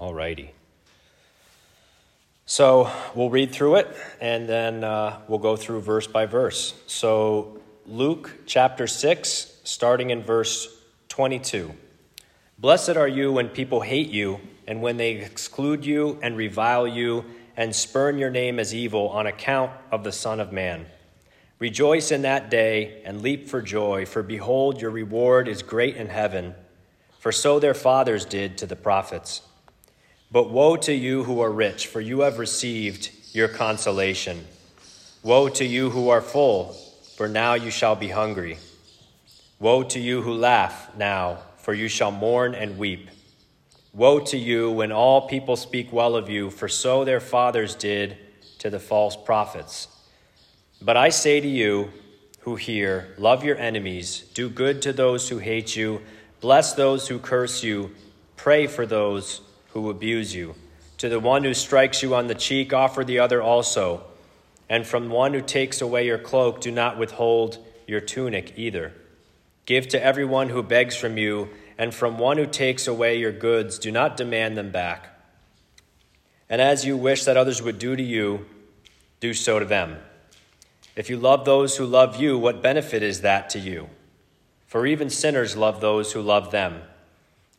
All righty. So we'll read through it and then uh, we'll go through verse by verse. So, Luke chapter 6, starting in verse 22. Blessed are you when people hate you and when they exclude you and revile you and spurn your name as evil on account of the Son of Man. Rejoice in that day and leap for joy, for behold, your reward is great in heaven, for so their fathers did to the prophets. But woe to you who are rich, for you have received your consolation. Woe to you who are full, for now you shall be hungry. Woe to you who laugh now, for you shall mourn and weep. Woe to you when all people speak well of you, for so their fathers did to the false prophets. But I say to you who hear, love your enemies, do good to those who hate you, bless those who curse you, pray for those who abuse you. To the one who strikes you on the cheek, offer the other also. And from one who takes away your cloak, do not withhold your tunic either. Give to everyone who begs from you, and from one who takes away your goods, do not demand them back. And as you wish that others would do to you, do so to them. If you love those who love you, what benefit is that to you? For even sinners love those who love them.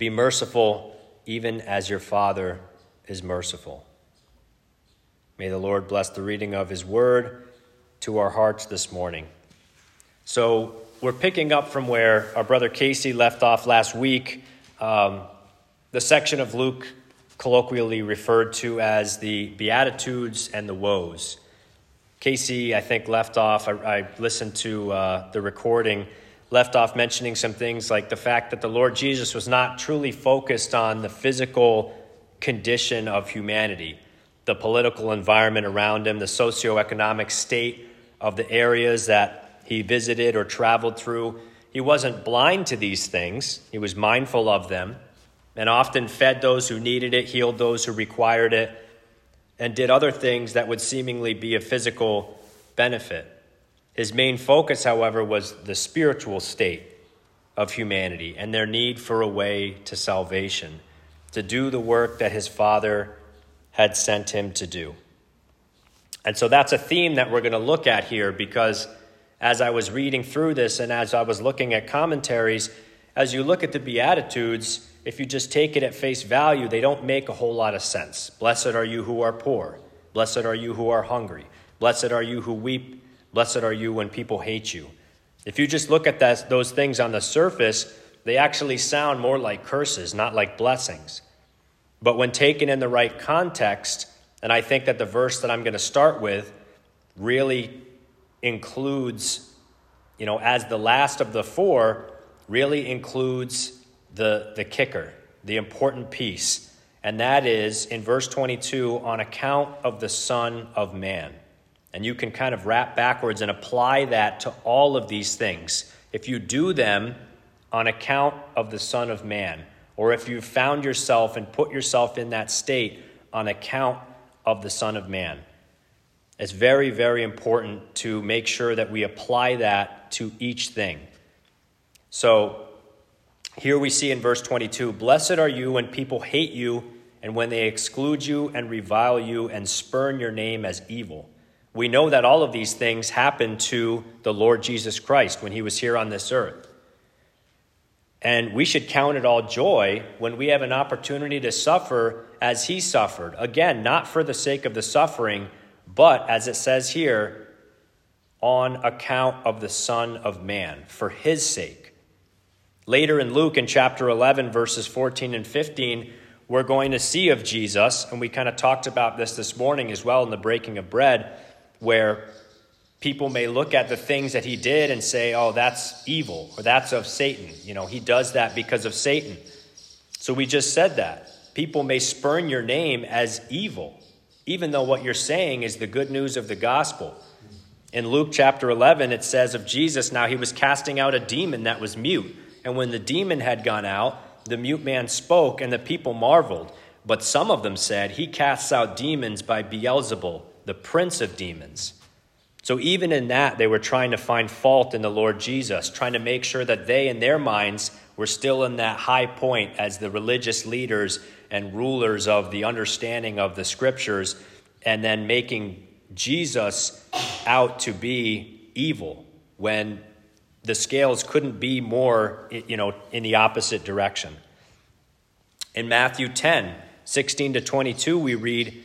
Be merciful, even as your Father is merciful. May the Lord bless the reading of his word to our hearts this morning. So, we're picking up from where our brother Casey left off last week, um, the section of Luke colloquially referred to as the Beatitudes and the Woes. Casey, I think, left off, I, I listened to uh, the recording, left off mentioning some things like the fact that the Lord Jesus was not truly focused on the physical condition of humanity, the political environment around him, the socioeconomic state of the areas that he visited or traveled through. He wasn't blind to these things, he was mindful of them, and often fed those who needed it, healed those who required it and did other things that would seemingly be a physical benefit. His main focus, however, was the spiritual state of humanity and their need for a way to salvation, to do the work that his Father had sent him to do. And so that's a theme that we're going to look at here because as I was reading through this and as I was looking at commentaries, as you look at the Beatitudes, if you just take it at face value, they don't make a whole lot of sense. Blessed are you who are poor. Blessed are you who are hungry. Blessed are you who weep. Blessed are you when people hate you. If you just look at that, those things on the surface, they actually sound more like curses, not like blessings. But when taken in the right context, and I think that the verse that I'm going to start with really includes, you know, as the last of the four, really includes the, the kicker, the important piece, and that is in verse 22 on account of the Son of Man. And you can kind of wrap backwards and apply that to all of these things. If you do them on account of the Son of Man, or if you've found yourself and put yourself in that state on account of the Son of Man. It's very, very important to make sure that we apply that to each thing. So, here we see in verse 22 Blessed are you when people hate you, and when they exclude you and revile you and spurn your name as evil. We know that all of these things happened to the Lord Jesus Christ when he was here on this earth. And we should count it all joy when we have an opportunity to suffer as he suffered. Again, not for the sake of the suffering, but as it says here, on account of the Son of Man, for his sake. Later in Luke, in chapter 11, verses 14 and 15, we're going to see of Jesus, and we kind of talked about this this morning as well in the breaking of bread, where people may look at the things that he did and say, oh, that's evil, or that's of Satan. You know, he does that because of Satan. So we just said that. people may spurn your name as evil, even though what you're saying is the good news of the gospel. In Luke chapter 11, it says of Jesus, now he was casting out a demon that was mute. And when the demon had gone out, the mute man spoke, and the people marveled. But some of them said, He casts out demons by Beelzebul, the prince of demons. So even in that, they were trying to find fault in the Lord Jesus, trying to make sure that they, in their minds, were still in that high point as the religious leaders and rulers of the understanding of the scriptures, and then making Jesus out to be evil when the scales couldn't be more, you know, in the opposite direction. In Matthew 10, 16 to 22, we read,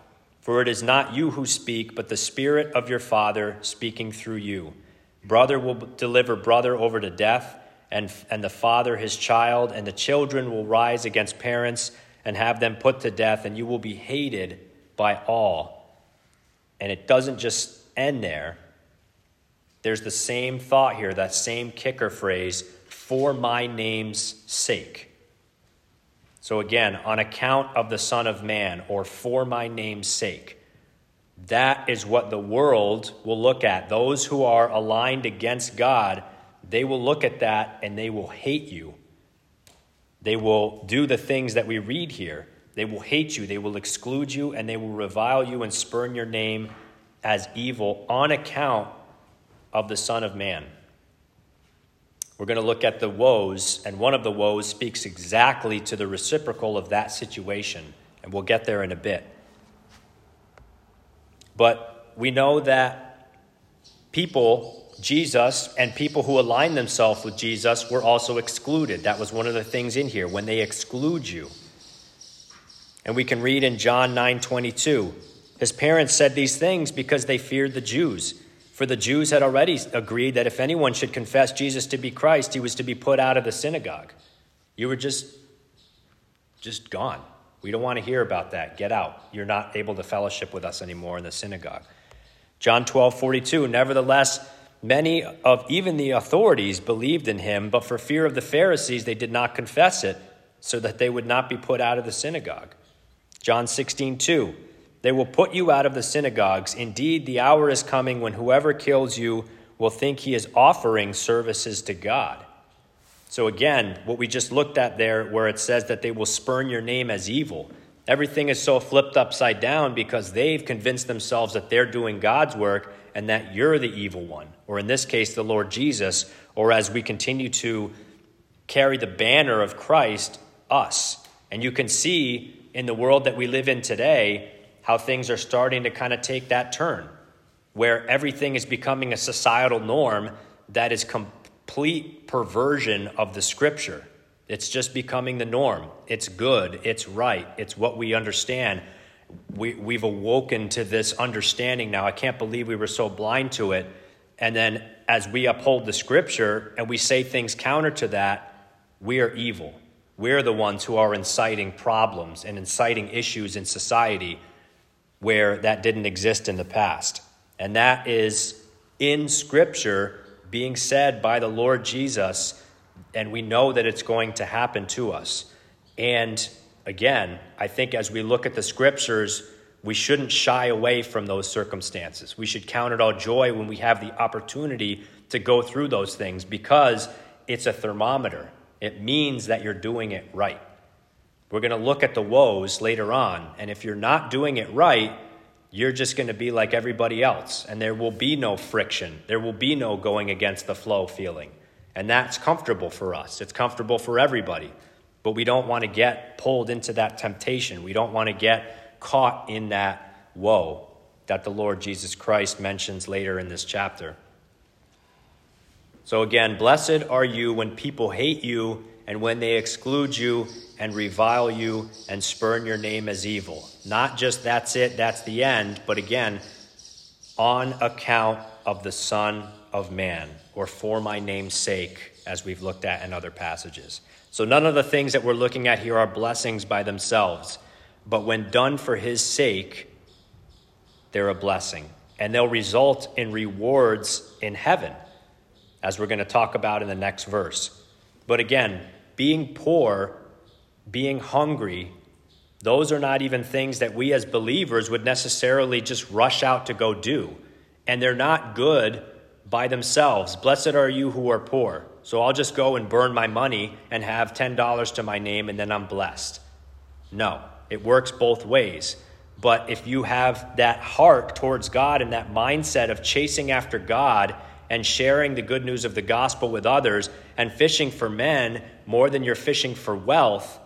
For it is not you who speak, but the Spirit of your Father speaking through you. Brother will deliver brother over to death, and, and the father his child, and the children will rise against parents and have them put to death, and you will be hated by all. And it doesn't just end there. There's the same thought here, that same kicker phrase, for my name's sake. So again, on account of the Son of Man, or for my name's sake. That is what the world will look at. Those who are aligned against God, they will look at that and they will hate you. They will do the things that we read here. They will hate you, they will exclude you, and they will revile you and spurn your name as evil on account of the Son of Man. We're going to look at the woes, and one of the woes speaks exactly to the reciprocal of that situation, and we'll get there in a bit. But we know that people, Jesus, and people who align themselves with Jesus were also excluded. That was one of the things in here. When they exclude you, and we can read in John 9:22, his parents said these things because they feared the Jews. For the Jews had already agreed that if anyone should confess Jesus to be Christ, he was to be put out of the synagogue. You were just just gone. We don't want to hear about that. Get out. You're not able to fellowship with us anymore in the synagogue. John 12, 42. Nevertheless, many of even the authorities believed in him, but for fear of the Pharisees, they did not confess it, so that they would not be put out of the synagogue. John 16, 2. They will put you out of the synagogues. Indeed, the hour is coming when whoever kills you will think he is offering services to God. So, again, what we just looked at there, where it says that they will spurn your name as evil, everything is so flipped upside down because they've convinced themselves that they're doing God's work and that you're the evil one, or in this case, the Lord Jesus, or as we continue to carry the banner of Christ, us. And you can see in the world that we live in today, how things are starting to kind of take that turn, where everything is becoming a societal norm that is complete perversion of the scripture. It's just becoming the norm. It's good, it's right, it's what we understand. We, we've awoken to this understanding now. I can't believe we were so blind to it. And then as we uphold the scripture and we say things counter to that, we are evil. We're the ones who are inciting problems and inciting issues in society where that didn't exist in the past. And that is in Scripture being said by the Lord Jesus, and we know that it's going to happen to us. And again, I think as we look at the Scriptures, we shouldn't shy away from those circumstances. We should count it all joy when we have the opportunity to go through those things because it's a thermometer. It means that you're doing it right. We're going to look at the woes later on, and if you're not doing it right, you're just going to be like everybody else, and there will be no friction. There will be no going against the flow feeling. And that's comfortable for us. It's comfortable for everybody. But we don't want to get pulled into that temptation. We don't want to get caught in that woe that the Lord Jesus Christ mentions later in this chapter. So again, blessed are you when people hate you and when they exclude you and revile you and spurn your name as evil. Not just that's it, that's the end, but again, on account of the Son of Man, or for my name's sake, as we've looked at in other passages. So none of the things that we're looking at here are blessings by themselves, but when done for his sake, they're a blessing. And they'll result in rewards in heaven, as we're going to talk about in the next verse. But again, being poor, being hungry, those are not even things that we as believers would necessarily just rush out to go do. And they're not good by themselves. Blessed are you who are poor. So I'll just go and burn my money and have $10 to my name and then I'm blessed. No, it works both ways. But if you have that heart towards God and that mindset of chasing after God and sharing the good news of the gospel with others and fishing for men more than you're fishing for wealth,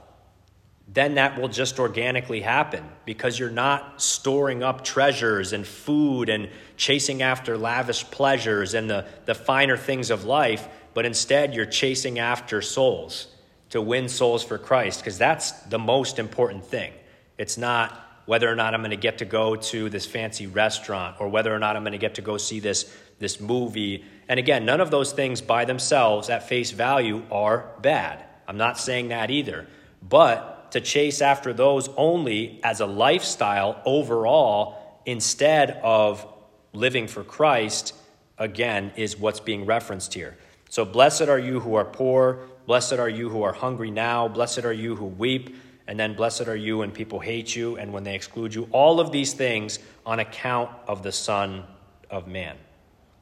then that will just organically happen because you're not storing up treasures and food and chasing after lavish pleasures and the, the finer things of life, but instead you're chasing after souls to win souls for Christ because that's the most important thing. It's not whether or not I'm going to get to go to this fancy restaurant or whether or not I'm going to get to go see this, this movie. And again, none of those things by themselves at face value are bad. I'm not saying that either. But to chase after those only as a lifestyle overall instead of living for Christ, again, is what's being referenced here. So, blessed are you who are poor, blessed are you who are hungry now, blessed are you who weep, and then blessed are you when people hate you and when they exclude you. All of these things on account of the Son of Man.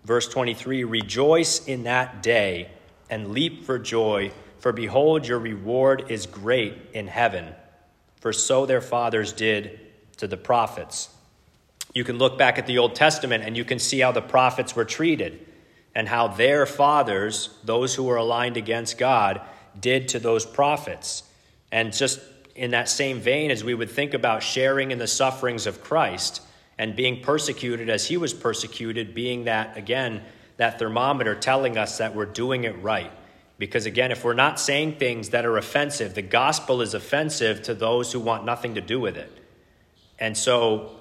Verse 23 Rejoice in that day and leap for joy for behold, your reward is great in heaven, for so their fathers did to the prophets. You can look back at the Old Testament and you can see how the prophets were treated and how their fathers, those who were aligned against God, did to those prophets. And just in that same vein, as we would think about sharing in the sufferings of Christ and being persecuted as he was persecuted, being that, again, that thermometer telling us that we're doing it right because again, if we're not saying things that are offensive, the gospel is offensive to those who want nothing to do with it. And so,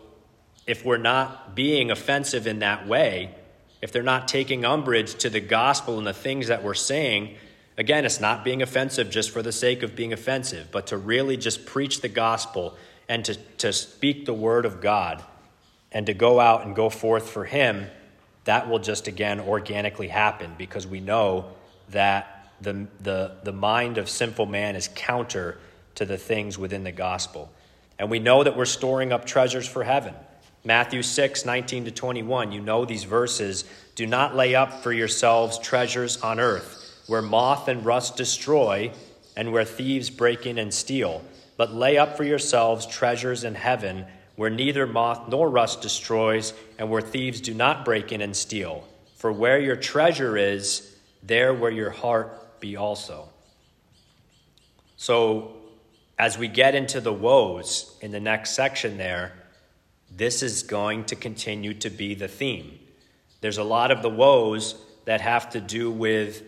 if we're not being offensive in that way, if they're not taking umbrage to the gospel and the things that we're saying, again, it's not being offensive just for the sake of being offensive, but to really just preach the gospel and to, to speak the word of God and to go out and go forth for Him, that will just again organically happen because we know that the, the, the mind of sinful man is counter to the things within the gospel. And we know that we're storing up treasures for heaven. Matthew 6, 19 to 21, you know these verses. Do not lay up for yourselves treasures on earth, where moth and rust destroy, and where thieves break in and steal. But lay up for yourselves treasures in heaven, where neither moth nor rust destroys, and where thieves do not break in and steal. For where your treasure is, there where your heart be also. So, as we get into the woes in the next section there, this is going to continue to be the theme. There's a lot of the woes that have to do with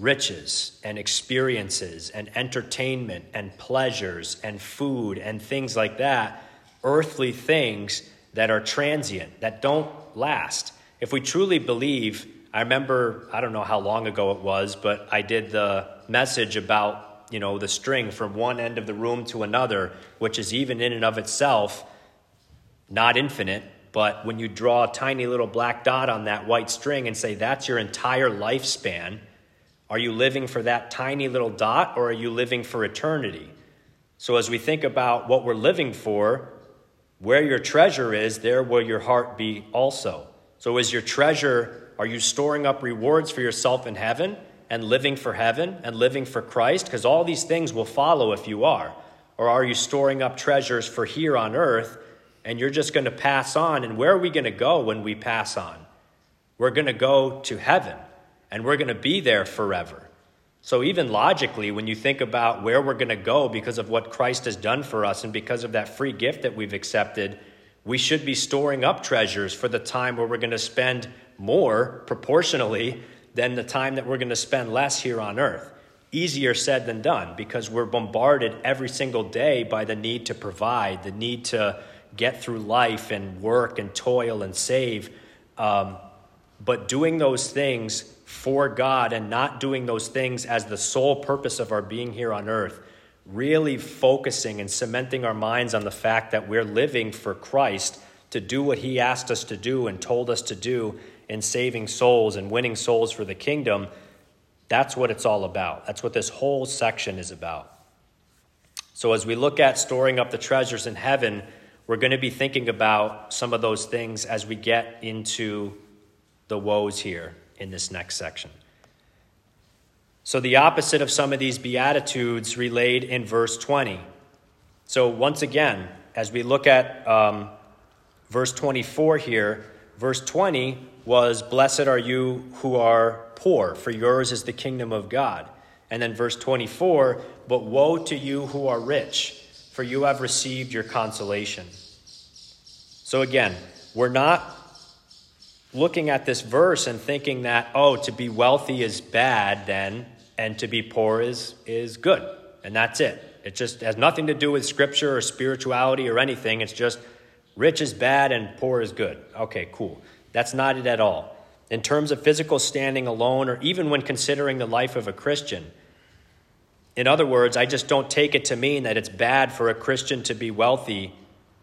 riches and experiences and entertainment and pleasures and food and things like that, earthly things that are transient, that don't last. If we truly believe I remember, I don't know how long ago it was, but I did the message about, you know, the string from one end of the room to another, which is even in and of itself not infinite, but when you draw a tiny little black dot on that white string and say that's your entire lifespan, are you living for that tiny little dot or are you living for eternity? So as we think about what we're living for, where your treasure is, there will your heart be also. So is your treasure are you storing up rewards for yourself in heaven and living for heaven and living for Christ? Because all these things will follow if you are. Or are you storing up treasures for here on earth and you're just going to pass on? And where are we going to go when we pass on? We're going to go to heaven and we're going to be there forever. So, even logically, when you think about where we're going to go because of what Christ has done for us and because of that free gift that we've accepted, we should be storing up treasures for the time where we're going to spend more proportionally than the time that we're going to spend less here on earth. easier said than done because we're bombarded every single day by the need to provide, the need to get through life and work and toil and save. Um, but doing those things for God and not doing those things as the sole purpose of our being here on earth, really focusing and cementing our minds on the fact that we're living for Christ to do what He asked us to do and told us to do in saving souls and winning souls for the kingdom that's what it's all about. That's what this whole section is about. So, as we look at storing up the treasures in heaven, we're going to be thinking about some of those things as we get into the woes here in this next section. So, the opposite of some of these Beatitudes relayed in verse 20. So, once again, as we look at um, verse 24 here, verse 20 was, Blessed are you who are poor, for yours is the kingdom of God. And then verse 24, but woe to you who are rich, for you have received your consolation. So again, we're not looking at this verse and thinking that, oh, to be wealthy is bad then, and to be poor is, is good. And that's it. It just has nothing to do with scripture or spirituality or anything. It's just rich is bad and poor is good. Okay, cool. That's not it at all in terms of physical standing alone, or even when considering the life of a Christian. In other words, I just don't take it to mean that it's bad for a Christian to be wealthy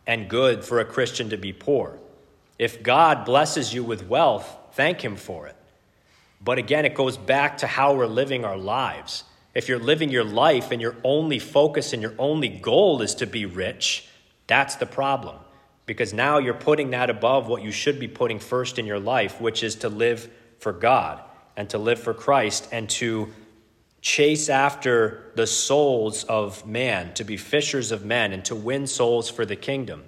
and good for a Christian to be poor. If God blesses you with wealth, thank Him for it. But again, it goes back to how we're living our lives. If you're living your life and your only focus and your only goal is to be rich, that's the problem because now you're putting that above what you should be putting first in your life, which is to live for God and to live for Christ and to chase after the souls of man, to be fishers of men, and to win souls for the kingdom.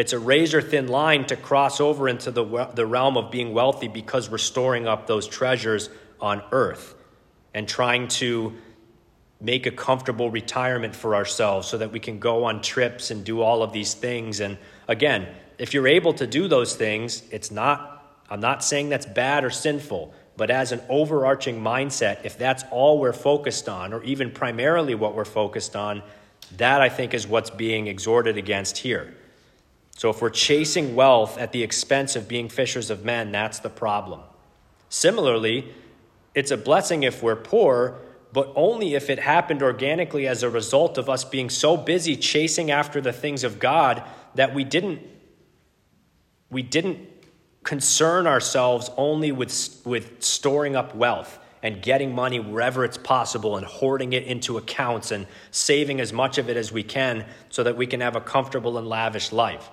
It's a razor thin line to cross over into the, the realm of being wealthy because we're storing up those treasures on earth and trying to make a comfortable retirement for ourselves so that we can go on trips and do all of these things. And again, if you're able to do those things, it's not, I'm not saying that's bad or sinful, but as an overarching mindset, if that's all we're focused on, or even primarily what we're focused on, that I think is what's being exhorted against here. So if we're chasing wealth at the expense of being fishers of men, that's the problem. Similarly, it's a blessing if we're poor but only if it happened organically as a result of us being so busy chasing after the things of God that we didn't we didn't concern ourselves only with, with storing up wealth and getting money wherever it's possible and hoarding it into accounts and saving as much of it as we can so that we can have a comfortable and lavish life.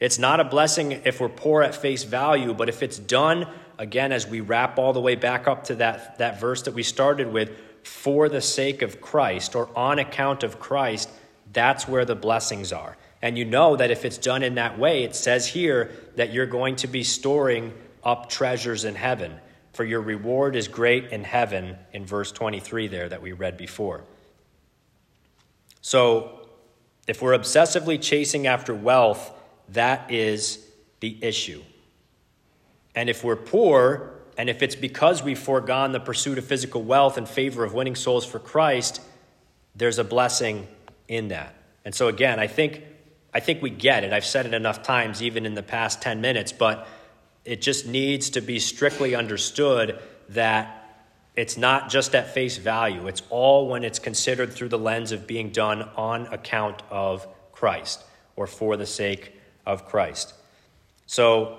It's not a blessing if we're poor at face value, but if it's done, again, as we wrap all the way back up to that, that verse that we started with, for the sake of Christ or on account of Christ, that's where the blessings are. And you know that if it's done in that way, it says here that you're going to be storing up treasures in heaven, for your reward is great in heaven, in verse 23 there that we read before. So, if we're obsessively chasing after wealth, that is the issue. And if we're poor, and if it's because we've foregone the pursuit of physical wealth in favor of winning souls for Christ, there's a blessing in that. And so again, I think I think we get it. I've said it enough times even in the past 10 minutes, but it just needs to be strictly understood that it's not just at face value. It's all when it's considered through the lens of being done on account of Christ or for the sake of Christ. So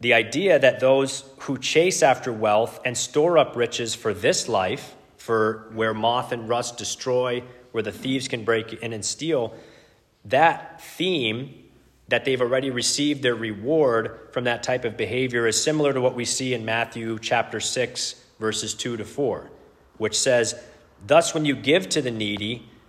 the idea that those who chase after wealth and store up riches for this life, for where moth and rust destroy, where the thieves can break in and steal, that theme that they've already received their reward from that type of behavior is similar to what we see in Matthew chapter 6 verses 2 to 4, which says, "Thus when you give to the needy,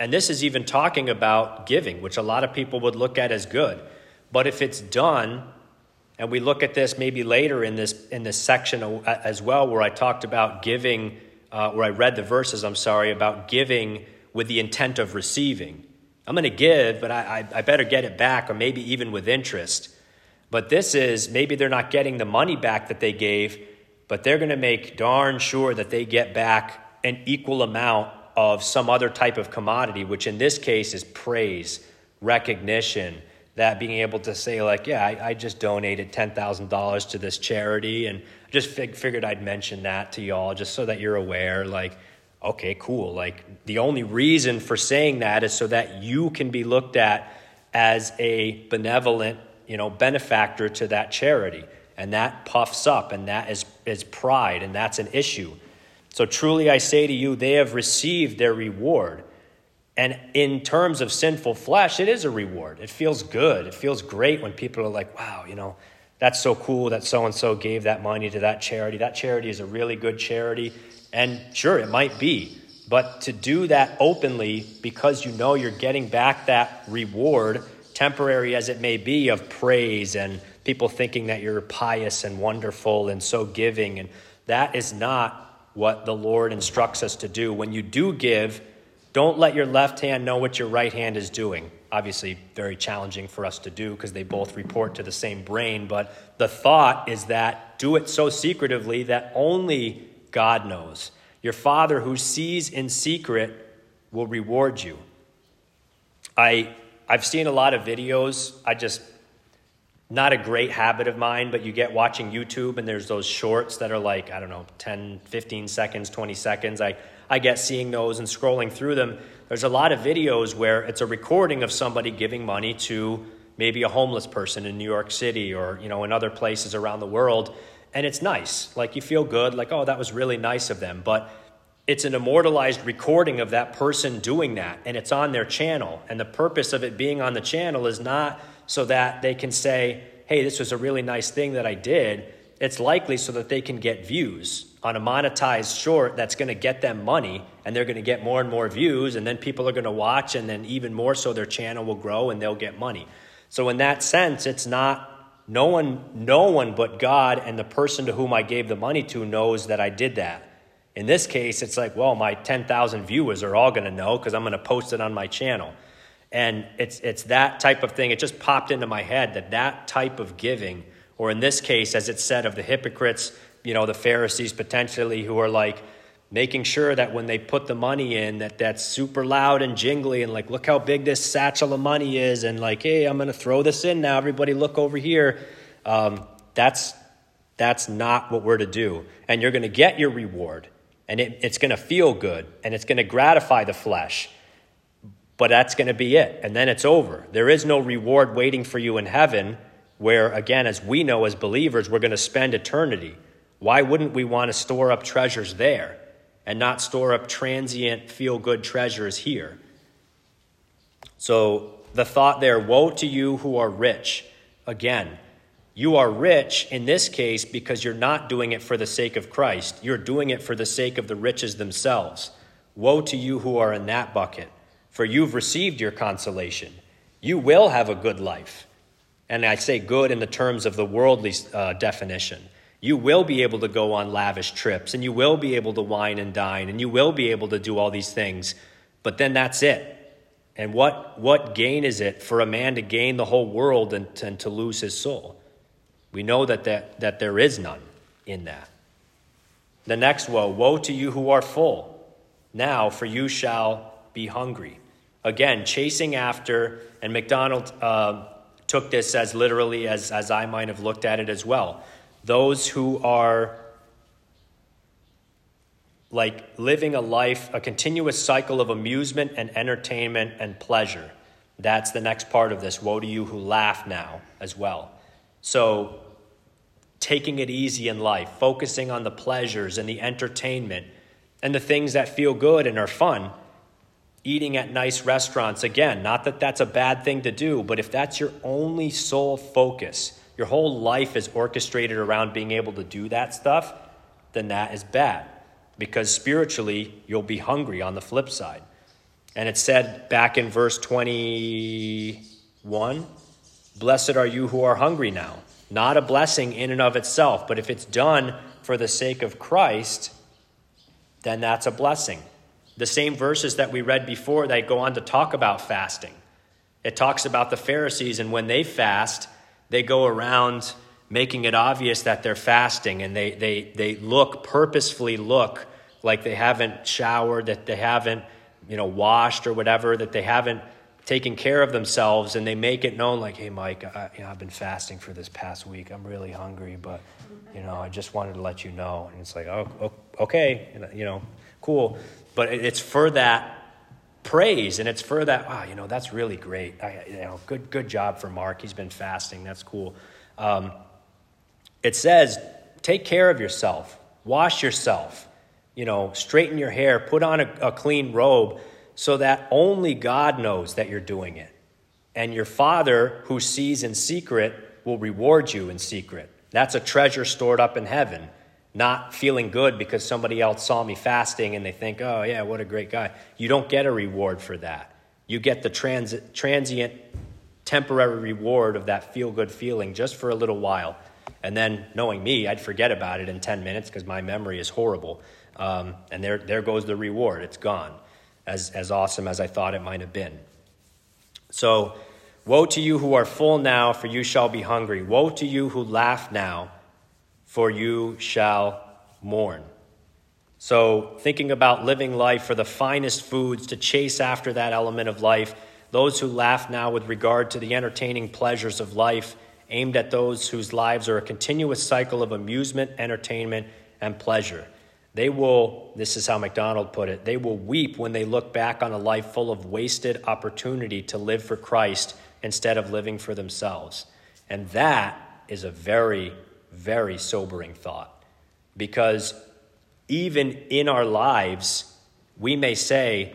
and this is even talking about giving, which a lot of people would look at as good. But if it's done, and we look at this maybe later in this in this section as well, where I talked about giving, uh, where I read the verses. I'm sorry about giving with the intent of receiving. I'm going to give, but I, I, I better get it back, or maybe even with interest. But this is maybe they're not getting the money back that they gave, but they're going to make darn sure that they get back an equal amount of some other type of commodity, which in this case is praise, recognition, that being able to say, like, yeah, I, I just donated $10,000 to this charity, and just fig- figured I'd mention that to y'all just so that you're aware. Like, okay, cool. Like, the only reason for saying that is so that you can be looked at as a benevolent you know, benefactor to that charity. And that puffs up, and that is, is pride, and that's an issue. So truly I say to you, they have received their reward. And in terms of sinful flesh, it is a reward. It feels good. It feels great when people are like, wow, you know, that's so cool that so and so gave that money to that charity. That charity is a really good charity. And sure, it might be. But to do that openly because you know you're getting back that reward temporary as it may be, of praise and people thinking that you're pious and wonderful and so giving. And that is not what the Lord instructs us to do. When you do give, don't let your left hand know what your right hand is doing. Obviously, very challenging for us to do because they both report to the same brain. But the thought is that do it so secretively that only God knows. Your Father who sees in secret will reward you. I I've seen a lot of videos. I just, not a great habit of mine, but you get watching YouTube and there's those shorts that are like, I don't know, 10, 15 seconds, 20 seconds. I, I get seeing those and scrolling through them. There's a lot of videos where it's a recording of somebody giving money to maybe a homeless person in New York City or, you know, in other places around the world. And it's nice. Like you feel good, like, oh, that was really nice of them. But it's an immortalized recording of that person doing that, and it's on their channel. And the purpose of it being on the channel is not so that they can say, hey, this was a really nice thing that I did. It's likely so that they can get views on a monetized short that's going to get them money, and they're going to get more and more views, and then people are going to watch, and then even more so their channel will grow and they'll get money. So, in that sense, it's not no one, no one but God and the person to whom I gave the money to knows that I did that. In this case, it's like, well, my 10,000 viewers are all going to know because I'm going to post it on my channel. And it's, it's that type of thing. It just popped into my head that that type of giving, or in this case, as it's said of the hypocrites, you know, the Pharisees potentially who are like making sure that when they put the money in, that that's super loud and jingly and like, look how big this satchel of money is. And like, hey, I'm going to throw this in now. Everybody look over here. Um, that's, that's not what we're to do. And you're going to get your reward and it, it's going to feel good and it's going to gratify the flesh. But that's going to be it. And then it's over. There is no reward waiting for you in heaven, where, again, as we know as believers, we're going to spend eternity. Why wouldn't we want to store up treasures there and not store up transient, feel good treasures here? So the thought there woe to you who are rich. Again, you are rich in this case because you're not doing it for the sake of Christ. You're doing it for the sake of the riches themselves. Woe to you who are in that bucket, for you've received your consolation. You will have a good life. And I say good in the terms of the worldly uh, definition. You will be able to go on lavish trips, and you will be able to wine and dine, and you will be able to do all these things. But then that's it. And what, what gain is it for a man to gain the whole world and, and to lose his soul? We know that, that, that there is none in that. The next woe Woe to you who are full. Now, for you shall be hungry. Again, chasing after, and MacDonald uh, took this as literally as, as I might have looked at it as well. Those who are like living a life, a continuous cycle of amusement and entertainment and pleasure. That's the next part of this. Woe to you who laugh now as well. So, taking it easy in life, focusing on the pleasures and the entertainment and the things that feel good and are fun, eating at nice restaurants. Again, not that that's a bad thing to do, but if that's your only sole focus, your whole life is orchestrated around being able to do that stuff, then that is bad. because spiritually you'll be hungry on the flip side. And it said back in verse 21 Blessed are you who are hungry now. Not a blessing in and of itself, but if it's done for the sake of Christ, then that's a blessing. The same verses that we read before, that go on to talk about fasting. It talks about the Pharisees, and when they fast, they go around making it obvious that they're fasting, and they, they, they look, purposefully look like they haven't showered, that they haven't, you know, washed or whatever, that they haven't taken care of themselves, and they make it known like, hey, Mike, I, you know, I've been fasting for this past week. I'm really hungry, but, you know, I just wanted to let you know. And it's like, oh, okay, you know, cool. But it's for that praise and it's for that wow you know that's really great. I, you know good good job for mark. He's been fasting. That's cool. Um, it says take care of yourself. Wash yourself. You know straighten your hair. Put on a, a clean robe so that only god knows that you're doing it. And your father who sees in secret will reward you in secret. That's a treasure stored up in heaven not feeling good because somebody else saw me fasting and they think, oh, yeah, what a great guy. You don't get a reward for that. You get the trans- transient, temporary reward of that feel good feeling just for a little while. And then, knowing me, I'd forget about it in 10 minutes because my memory is horrible. Um, and there, there goes the reward. It's gone, as, as awesome as I thought it might have been. So, woe to you who are full now, for you shall be hungry. Woe to you who laugh now for you shall mourn. So, thinking about living life for the finest foods to chase after that element of life, those who laugh now with regard to the entertaining pleasures of life, aimed at those whose lives are a continuous cycle of amusement, entertainment, and pleasure. They will, this is how MacDonald put it, they will weep when they look back on a life full of wasted opportunity to live for Christ instead of living for themselves. And that is a very very sobering thought because even in our lives, we may say,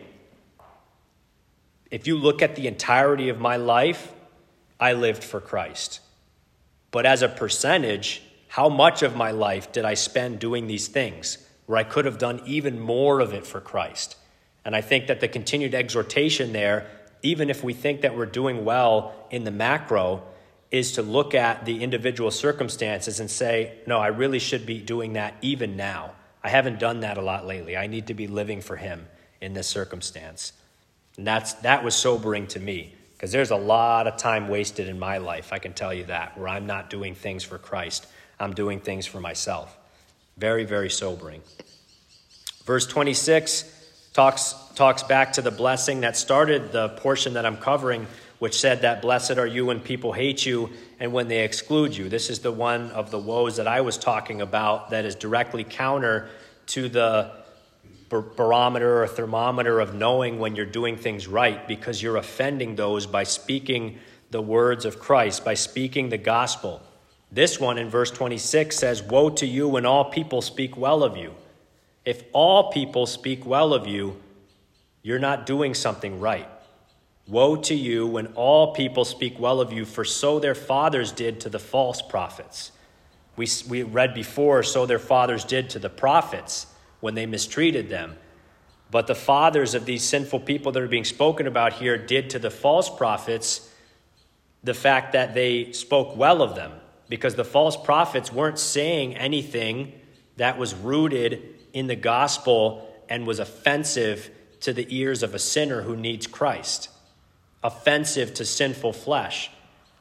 if you look at the entirety of my life, I lived for Christ. But as a percentage, how much of my life did I spend doing these things where I could have done even more of it for Christ? And I think that the continued exhortation there, even if we think that we're doing well in the macro, is to look at the individual circumstances and say, no, I really should be doing that even now. I haven't done that a lot lately. I need to be living for Him in this circumstance. And that's, that was sobering to me because there's a lot of time wasted in my life, I can tell you that, where I'm not doing things for Christ. I'm doing things for myself. Very, very sobering. Verse 26 talks, talks back to the blessing that started the portion that I'm covering which said that blessed are you when people hate you and when they exclude you. This is the one of the woes that I was talking about that is directly counter to the barometer or thermometer of knowing when you're doing things right because you're offending those by speaking the words of Christ, by speaking the gospel. This one in verse 26 says, Woe to you when all people speak well of you. If all people speak well of you, you're not doing something right. Woe to you when all people speak well of you, for so their fathers did to the false prophets. We, we read before, so their fathers did to the prophets when they mistreated them. But the fathers of these sinful people that are being spoken about here did to the false prophets the fact that they spoke well of them, because the false prophets weren't saying anything that was rooted in the gospel and was offensive to the ears of a sinner who needs Christ offensive to sinful flesh.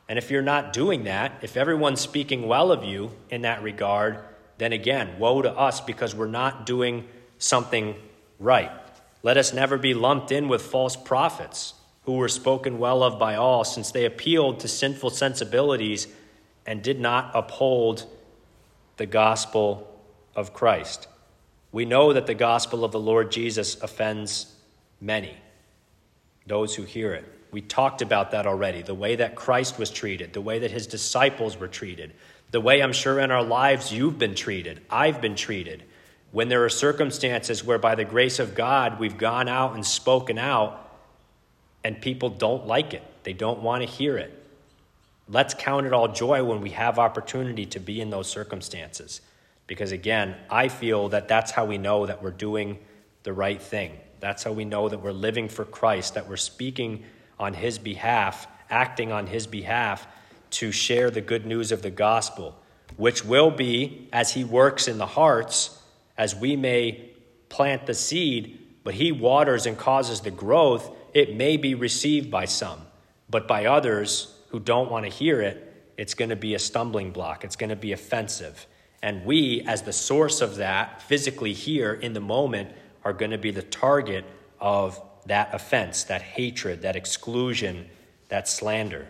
And if you're not doing that, if everyone's speaking well of you in that regard, then again, woe to us because we're not doing something right. Let us never be lumped in with false prophets who were spoken well of by all, since they appealed to sinful sensibilities and did not uphold the gospel of Christ. We know that the gospel of the Lord Jesus offends many, those who hear it. We talked about that already the way that Christ was treated, the way that his disciples were treated, the way I'm sure in our lives you've been treated, I've been treated. When there are circumstances where, by the grace of God, we've gone out and spoken out, and people don't like it, they don't want to hear it. Let's count it all joy when we have opportunity to be in those circumstances. Because again, I feel that that's how we know that we're doing the right thing. That's how we know that we're living for Christ, that we're speaking on His behalf, acting on His behalf to share the good news of the gospel, which will be, as He works in the hearts, as we may plant the seed, but He waters and causes the growth, it may be received by some. But by others who don't want to hear it, it's going to be a stumbling block. It's going to be offensive. And we, as the source of that, physically here in the moment, are going to be the target of that offense, that hatred, that exclusion, that slander.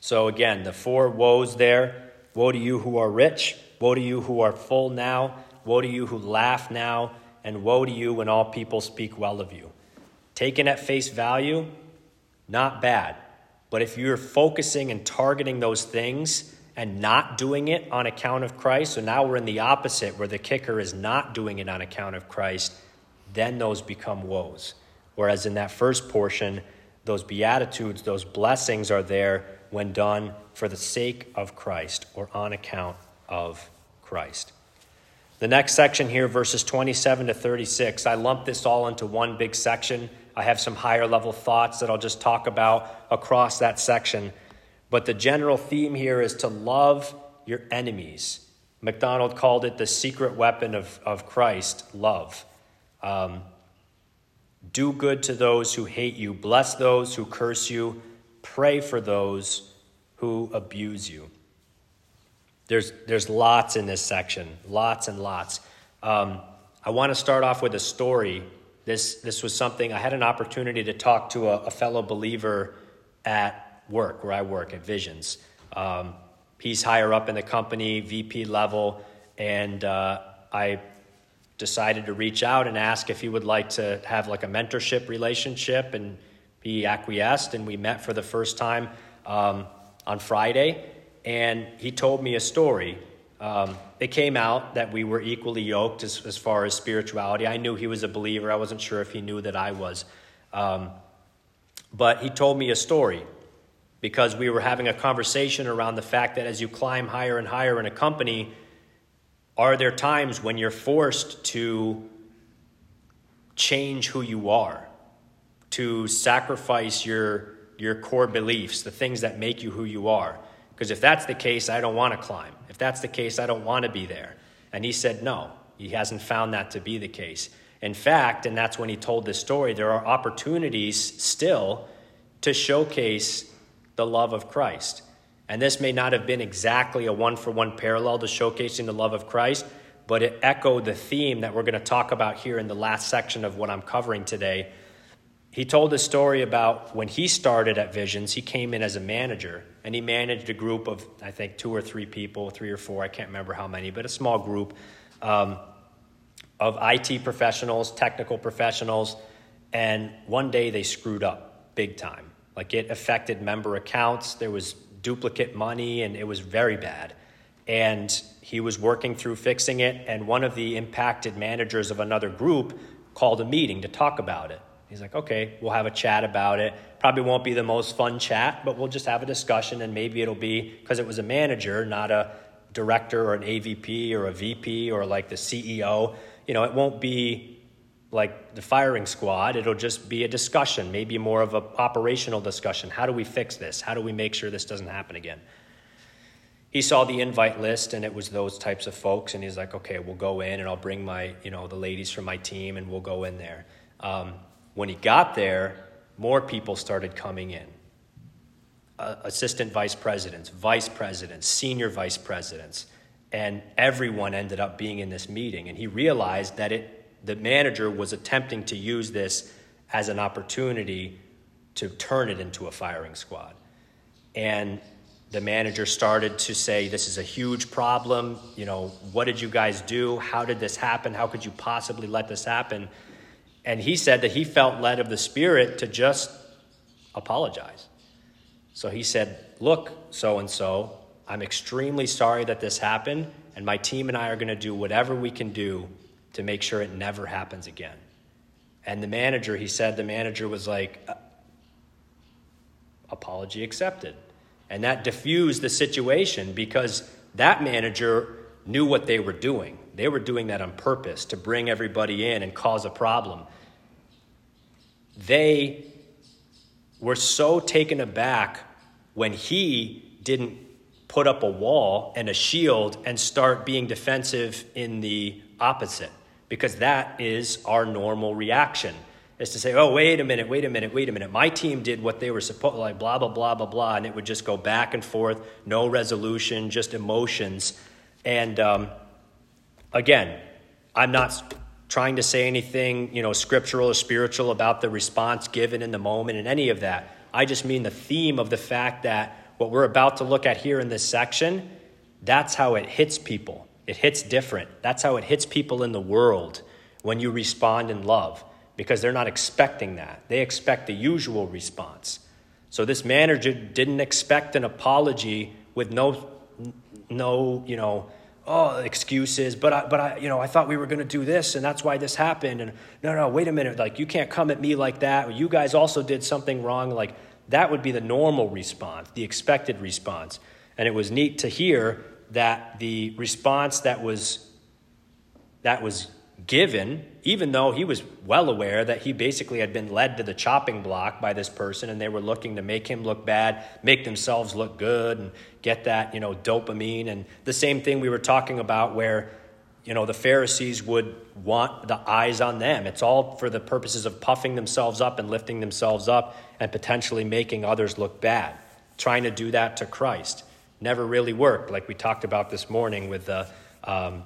So, again, the four woes there Woe to you who are rich, woe to you who are full now, woe to you who laugh now, and woe to you when all people speak well of you. Taken at face value, not bad. But if you're focusing and targeting those things and not doing it on account of Christ, so now we're in the opposite where the kicker is not doing it on account of Christ, then those become woes. Whereas in that first portion, those beatitudes, those blessings are there when done for the sake of Christ or on account of Christ. The next section here, verses 27 to 36, I lump this all into one big section I have some higher level thoughts that I'll just talk about across that section. But the general theme here is to love your enemies. MacDonald called it the secret weapon of, of Christ love. Um, do good to those who hate you, bless those who curse you, pray for those who abuse you. There's, there's lots in this section, lots and lots. Um, I want to start off with a story this, this was something I had an opportunity to talk to a, a fellow believer at work, where I work at Visions. Um, he's higher up in the company, VP level, and uh, I decided to reach out and ask if he would like to have like a mentorship relationship, and he acquiesced, and we met for the first time um, on Friday, and he told me a story um, it came out that we were equally yoked as, as far as spirituality. I knew he was a believer. I wasn't sure if he knew that I was. Um, but he told me a story because we were having a conversation around the fact that as you climb higher and higher in a company, are there times when you're forced to change who you are, to sacrifice your, your core beliefs, the things that make you who you are? Because if that's the case, I don't want to climb. If that's the case, I don't want to be there. And he said, no, he hasn't found that to be the case. In fact, and that's when he told this story, there are opportunities still to showcase the love of Christ. And this may not have been exactly a one for one parallel to showcasing the love of Christ, but it echoed the theme that we're going to talk about here in the last section of what I'm covering today. He told a story about when he started at Visions, he came in as a manager and he managed a group of, I think, two or three people, three or four, I can't remember how many, but a small group um, of IT professionals, technical professionals. And one day they screwed up big time. Like it affected member accounts, there was duplicate money, and it was very bad. And he was working through fixing it, and one of the impacted managers of another group called a meeting to talk about it. He's like, okay, we'll have a chat about it. Probably won't be the most fun chat, but we'll just have a discussion, and maybe it'll be because it was a manager, not a director or an AVP or a VP or like the CEO. You know, it won't be like the firing squad. It'll just be a discussion, maybe more of an operational discussion. How do we fix this? How do we make sure this doesn't happen again? He saw the invite list and it was those types of folks, and he's like, okay, we'll go in and I'll bring my, you know, the ladies from my team and we'll go in there. Um, when he got there, more people started coming in uh, assistant vice presidents, vice presidents, senior vice presidents, and everyone ended up being in this meeting. And he realized that it, the manager was attempting to use this as an opportunity to turn it into a firing squad. And the manager started to say, This is a huge problem. You know, what did you guys do? How did this happen? How could you possibly let this happen? And he said that he felt led of the Spirit to just apologize. So he said, Look, so and so, I'm extremely sorry that this happened, and my team and I are going to do whatever we can do to make sure it never happens again. And the manager, he said, the manager was like, uh, Apology accepted. And that diffused the situation because that manager knew what they were doing. They were doing that on purpose to bring everybody in and cause a problem. They were so taken aback when he didn't put up a wall and a shield and start being defensive in the opposite, because that is our normal reaction is to say, oh, wait a minute, wait a minute, wait a minute. My team did what they were supposed like blah, blah, blah, blah, blah. And it would just go back and forth, no resolution, just emotions. And um, again, I'm not trying to say anything, you know, scriptural or spiritual about the response given in the moment and any of that. I just mean the theme of the fact that what we're about to look at here in this section, that's how it hits people. It hits different. That's how it hits people in the world when you respond in love because they're not expecting that. They expect the usual response. So this manager didn't expect an apology with no, no, you know, oh, excuses. But I, but I, you know, I thought we were going to do this, and that's why this happened. And no, no, wait a minute. Like you can't come at me like that. You guys also did something wrong. Like that would be the normal response, the expected response. And it was neat to hear that the response that was that was given, even though he was well aware that he basically had been led to the chopping block by this person and they were looking to make him look bad, make themselves look good, and get that, you know, dopamine. And the same thing we were talking about where, you know, the Pharisees would want the eyes on them. It's all for the purposes of puffing themselves up and lifting themselves up and potentially making others look bad. Trying to do that to Christ never really worked, like we talked about this morning with the. Um,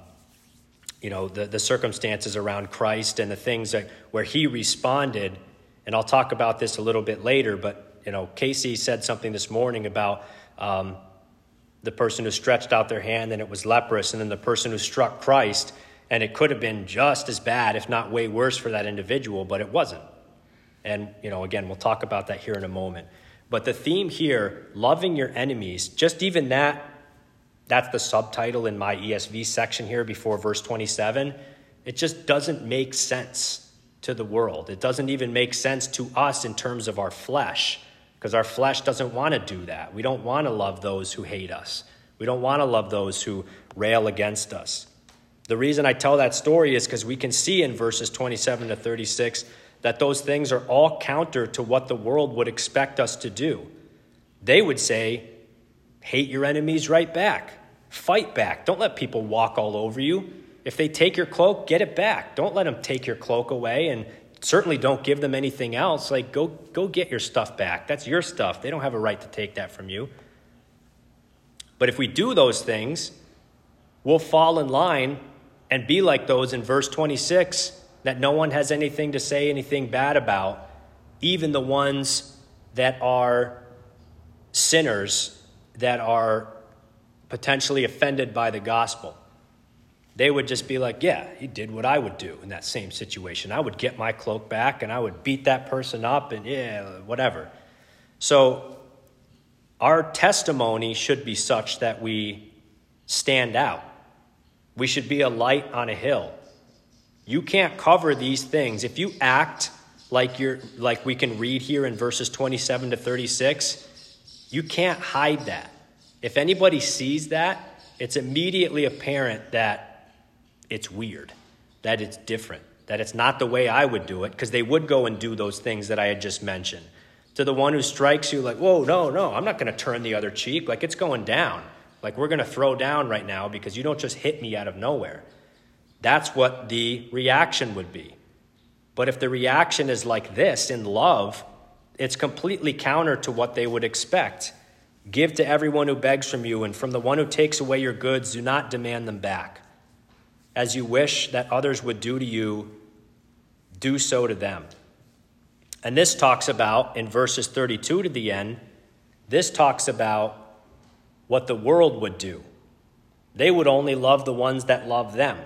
you know, the, the circumstances around Christ and the things that where he responded. And I'll talk about this a little bit later, but, you know, Casey said something this morning about um, the person who stretched out their hand and it was leprous, and then the person who struck Christ, and it could have been just as bad, if not way worse, for that individual, but it wasn't. And, you know, again, we'll talk about that here in a moment. But the theme here, loving your enemies, just even that that's the subtitle in my ESV section here before verse 27. It just doesn't make sense to the world. It doesn't even make sense to us in terms of our flesh, because our flesh doesn't want to do that. We don't want to love those who hate us, we don't want to love those who rail against us. The reason I tell that story is because we can see in verses 27 to 36 that those things are all counter to what the world would expect us to do. They would say, hate your enemies right back. Fight back. Don't let people walk all over you. If they take your cloak, get it back. Don't let them take your cloak away and certainly don't give them anything else. Like go go get your stuff back. That's your stuff. They don't have a right to take that from you. But if we do those things, we'll fall in line and be like those in verse 26 that no one has anything to say anything bad about, even the ones that are sinners that are potentially offended by the gospel. They would just be like, yeah, he did what I would do in that same situation. I would get my cloak back and I would beat that person up and yeah, whatever. So our testimony should be such that we stand out. We should be a light on a hill. You can't cover these things. If you act like you're like we can read here in verses 27 to 36, you can't hide that. If anybody sees that, it's immediately apparent that it's weird, that it's different, that it's not the way I would do it, because they would go and do those things that I had just mentioned. To the one who strikes you, like, whoa, no, no, I'm not going to turn the other cheek. Like, it's going down. Like, we're going to throw down right now because you don't just hit me out of nowhere. That's what the reaction would be. But if the reaction is like this in love, it's completely counter to what they would expect. Give to everyone who begs from you, and from the one who takes away your goods, do not demand them back. As you wish that others would do to you, do so to them. And this talks about, in verses 32 to the end, this talks about what the world would do. They would only love the ones that love them.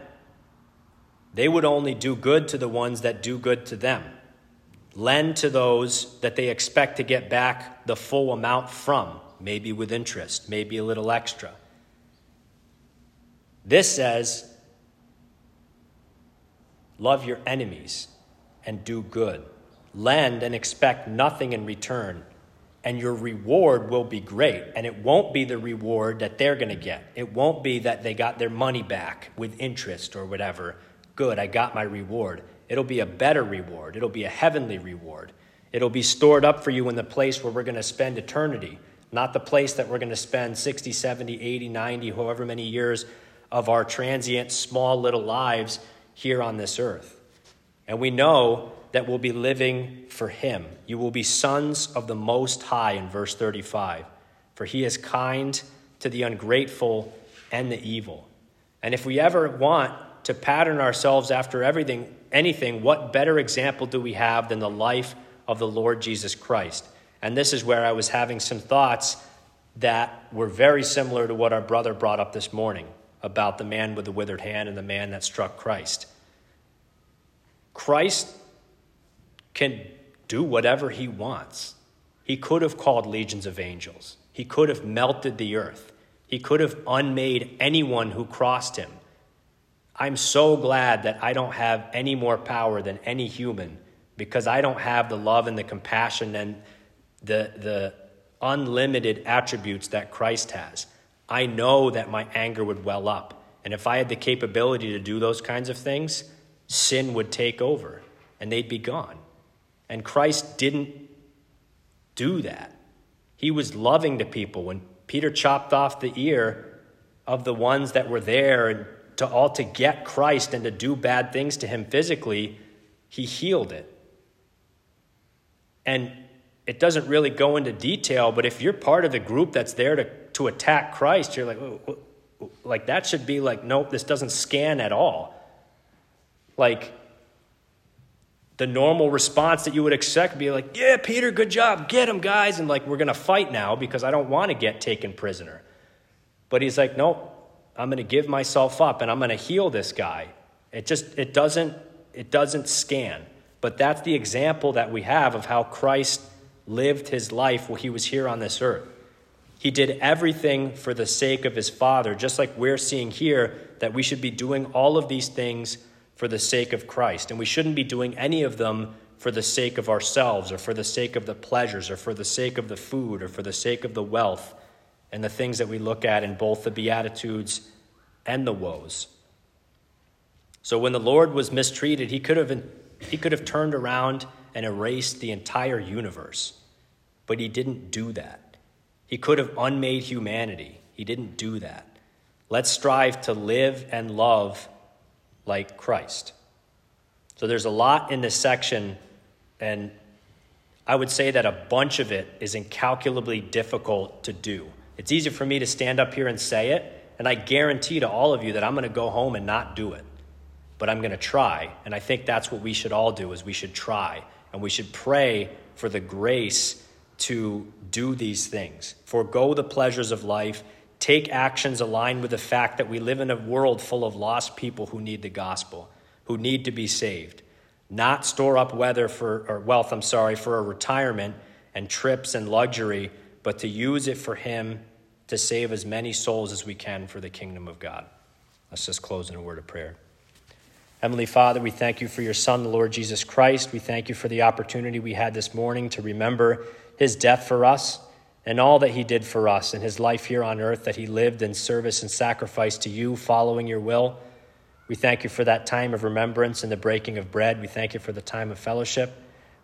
They would only do good to the ones that do good to them. Lend to those that they expect to get back the full amount from maybe with interest, maybe a little extra. This says, love your enemies and do good. Lend and expect nothing in return, and your reward will be great. And it won't be the reward that they're going to get. It won't be that they got their money back with interest or whatever. Good, I got my reward. It'll be a better reward, it'll be a heavenly reward. It'll be stored up for you in the place where we're going to spend eternity, not the place that we're going to spend 60, 70, 80, 90, however many years of our transient, small little lives here on this earth. And we know that we'll be living for him. You will be sons of the Most High in verse 35. For he is kind to the ungrateful and the evil. And if we ever want to pattern ourselves after everything, anything, what better example do we have than the life of the Lord Jesus Christ? And this is where I was having some thoughts that were very similar to what our brother brought up this morning about the man with the withered hand and the man that struck Christ. Christ can do whatever he wants. He could have called legions of angels, he could have melted the earth, he could have unmade anyone who crossed him. I'm so glad that I don't have any more power than any human because I don't have the love and the compassion and the, the unlimited attributes that Christ has. I know that my anger would well up. And if I had the capability to do those kinds of things, sin would take over and they'd be gone. And Christ didn't do that. He was loving to people. When Peter chopped off the ear of the ones that were there and to all to get Christ and to do bad things to him physically, he healed it. And it doesn't really go into detail, but if you're part of the group that's there to, to attack Christ, you're like, like that should be like, nope, this doesn't scan at all. Like, the normal response that you would expect would be like, yeah, Peter, good job, get him, guys. And like, we're to fight now because I don't want to get taken prisoner. But he's like, nope, I'm going to give myself up and I'm going to heal this guy. It just, it doesn't, it doesn't scan. But that's the example that we have of how Christ lived his life while he was here on this earth. He did everything for the sake of his Father, just like we're seeing here that we should be doing all of these things for the sake of Christ. And we shouldn't be doing any of them for the sake of ourselves or for the sake of the pleasures or for the sake of the food or for the sake of the wealth and the things that we look at in both the Beatitudes and the woes. So when the Lord was mistreated, he could have, he could have turned around and erased the entire universe. But he didn't do that. He could have unmade humanity. He didn't do that. Let's strive to live and love like Christ. So there's a lot in this section, and I would say that a bunch of it is incalculably difficult to do. It's easy for me to stand up here and say it, and I guarantee to all of you that I'm going to go home and not do it. But I'm going to try, and I think that's what we should all do is we should try, and we should pray for the grace to do these things. Forgo the pleasures of life take actions aligned with the fact that we live in a world full of lost people who need the gospel, who need to be saved. Not store up weather for, or wealth, I'm sorry, for a retirement and trips and luxury, but to use it for Him to save as many souls as we can for the kingdom of God. Let's just close in a word of prayer. Heavenly Father, we thank you for your Son, the Lord Jesus Christ. We thank you for the opportunity we had this morning to remember his death for us and all that he did for us and his life here on earth, that he lived in service and sacrifice to you, following your will. We thank you for that time of remembrance and the breaking of bread. We thank you for the time of fellowship.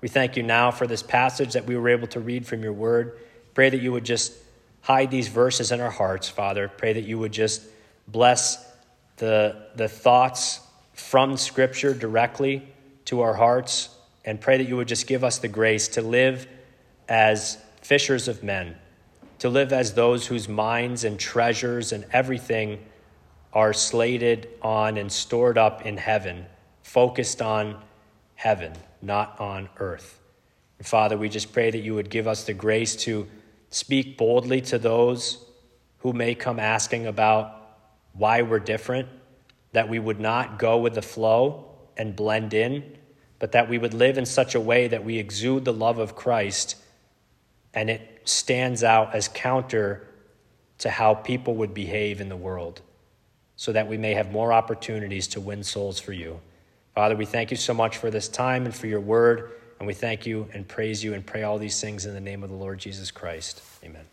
We thank you now for this passage that we were able to read from your word. Pray that you would just hide these verses in our hearts, Father. Pray that you would just bless the, the thoughts from Scripture directly to our hearts, and pray that you would just give us the grace to live as fishers of men, to live as those whose minds and treasures and everything are slated on and stored up in heaven, focused on heaven, not on earth. And Father, we just pray that you would give us the grace to speak boldly to those who may come asking about why we're different, that we would not go with the flow and blend in, but that we would live in such a way that we exude the love of Christ and it stands out as counter to how people would behave in the world so that we may have more opportunities to win souls for you. Father, we thank you so much for this time and for your word, And we thank you and praise you and pray all these things in the name of the Lord Jesus Christ. Amen.